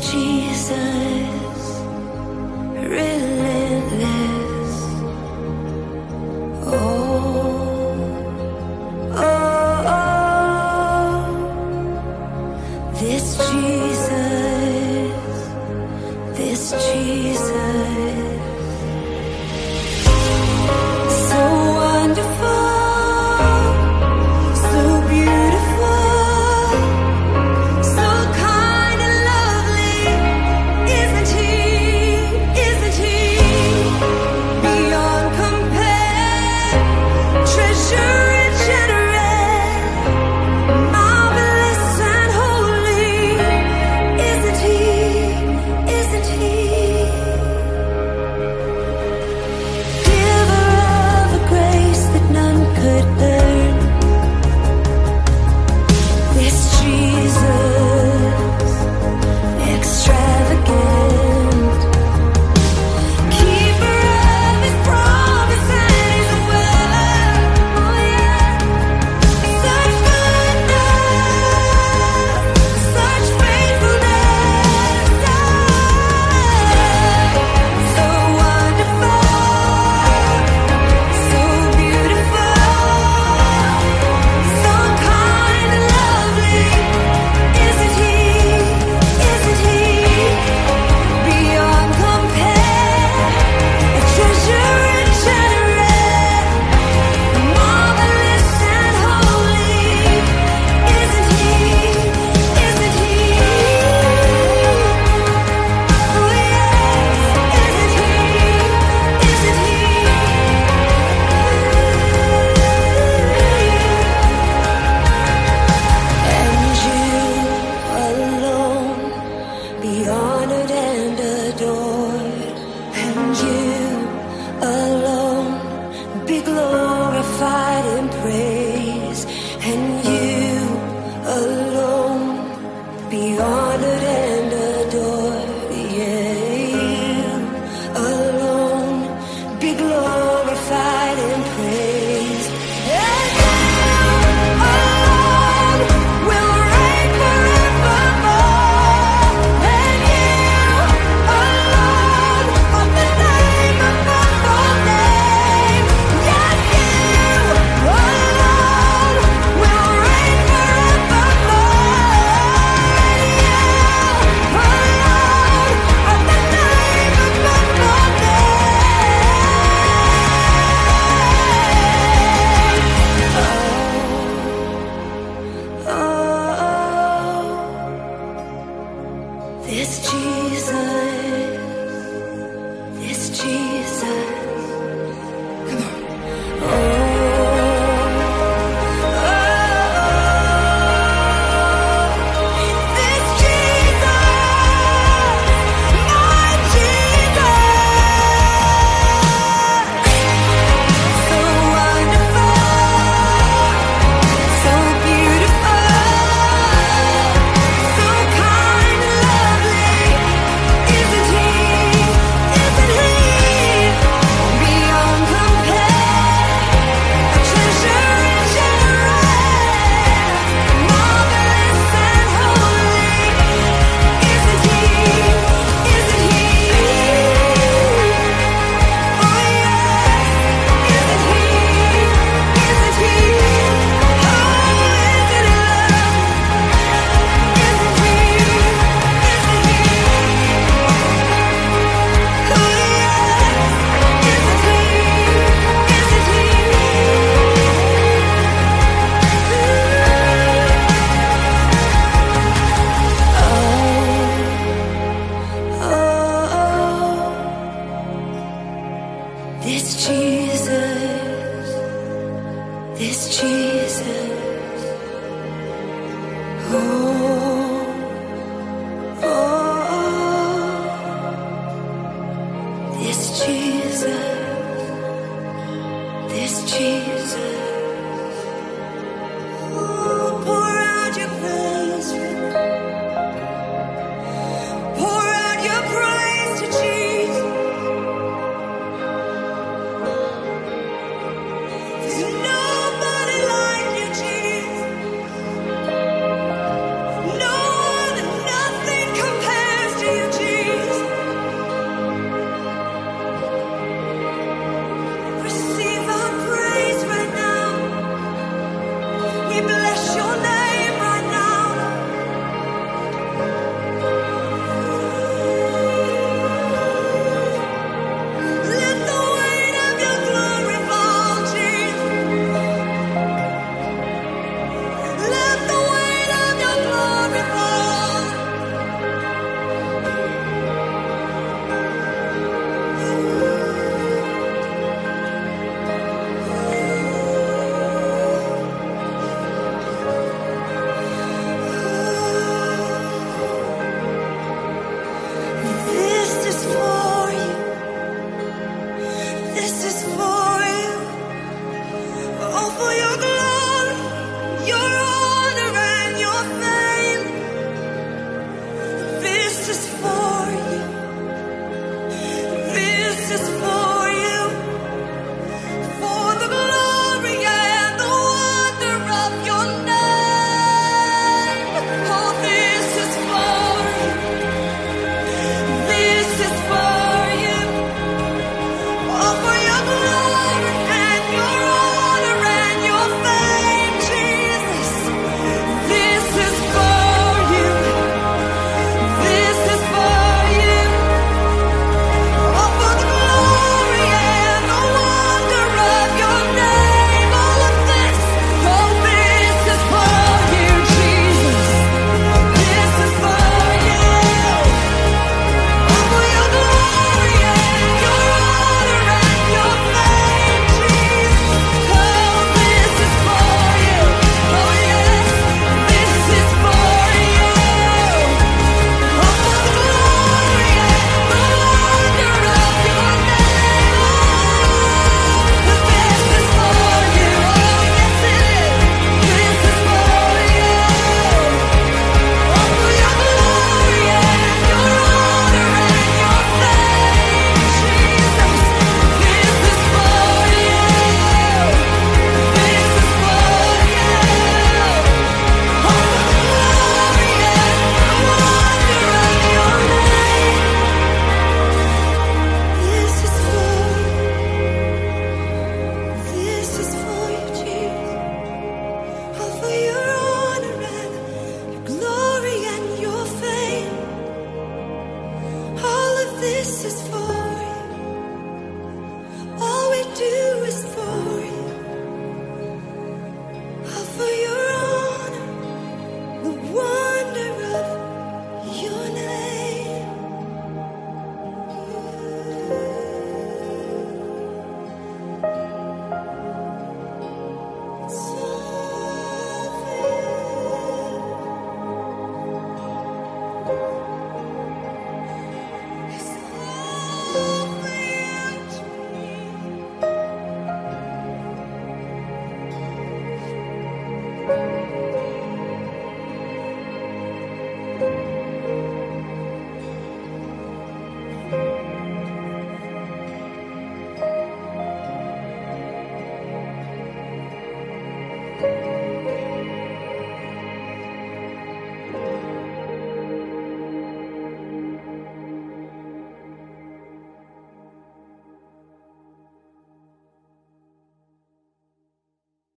Jesus. glory. Oh,